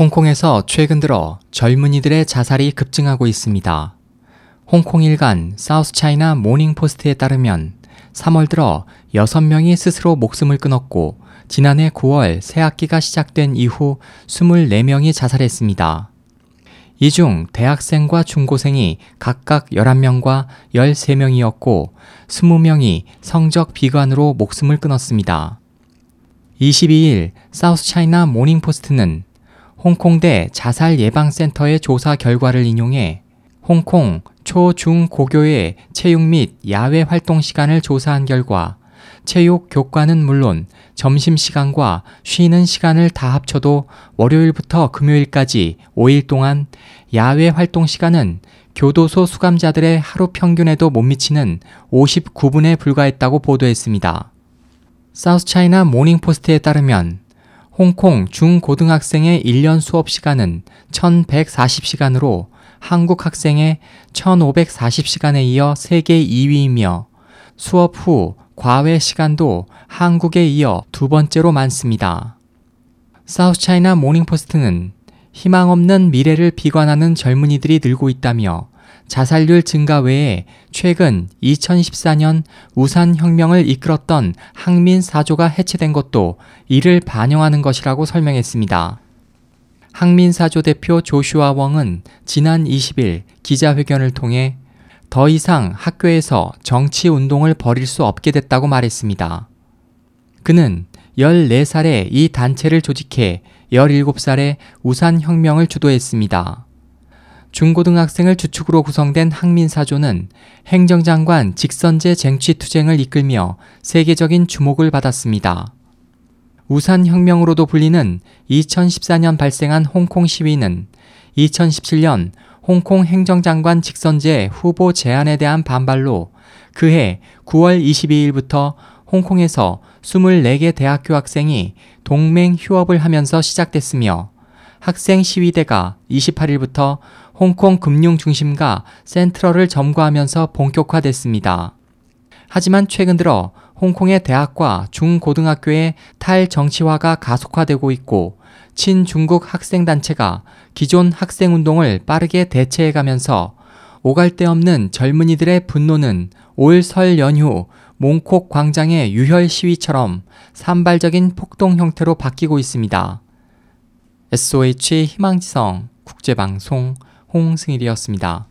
홍콩에서 최근 들어 젊은이들의 자살이 급증하고 있습니다. 홍콩 일간 사우스 차이나 모닝 포스트에 따르면 3월 들어 6명이 스스로 목숨을 끊었고 지난해 9월 새학기가 시작된 이후 24명이 자살했습니다. 이 중 대학생과 중고생이 각각 11명과 13명이었고 20명이 성적 비관으로 목숨을 끊었습니다. 22일 사우스 차이나 모닝 포스트는 홍콩대 자살 예방센터의 조사 결과를 인용해 홍콩 초, 중, 고교의 체육 및 야외 활동 시간을 조사한 결과 체육 교과는 물론 점심시간과 쉬는 시간을 다 합쳐도 월요일부터 금요일까지 5일 동안 야외 활동 시간은 교도소 수감자들의 하루 평균에도 못 미치는 59분에 불과했다고 보도했습니다. 사우스차이나 모닝포스트에 따르면 홍콩 중고등학생의 1년 수업 시간은 1140시간으로 한국 학생의 1540시간에 이어 세계 2위이며 수업 후 과외 시간도 한국에 이어 두 번째로 많습니다. 사우스차이나 모닝포스트는 희망 없는 미래를 비관하는 젊은이들이 늘고 있다며 자살률 증가 외에 최근 2014년 우산 혁명을 이끌었던 항민 사조가 해체된 것도 이를 반영하는 것이라고 설명했습니다. 항민 사조 대표 조슈아 웡은 지난 20일 기자회견을 통해 더 이상 학교에서 정치 운동을 벌일 수 없게 됐다고 말했습니다. 그는 14살에 이 단체를 조직해 17살에 우산 혁명을 주도했습니다. 중고등학생을 주축으로 구성된 항민사조는 행정장관 직선제 쟁취 투쟁을 이끌며 세계적인 주목을 받았습니다. 우산혁명으로도 불리는 2014년 발생한 홍콩 시위는 2017년 홍콩 행정장관 직선제 후보 제안에 대한 반발로 그해 9월 22일부터 홍콩에서 24개 대학교 학생이 동맹 휴업을 하면서 시작됐으며 학생 시위대가 28일부터 홍콩 금융 중심가 센트럴을 점거하면서 본격화됐습니다. 하지만 최근 들어 홍콩의 대학과 중고등학교의 탈정치화가 가속화되고 있고 친중국 학생단체가 기존 학생운동을 빠르게 대체해가면서 오갈 데 없는 젊은이들의 분노는 올 설 연휴 몽콕 광장의 유혈 시위처럼 산발적인 폭동 형태로 바뀌고 있습니다. SOH 희망지성 국제방송 홍승일이었습니다.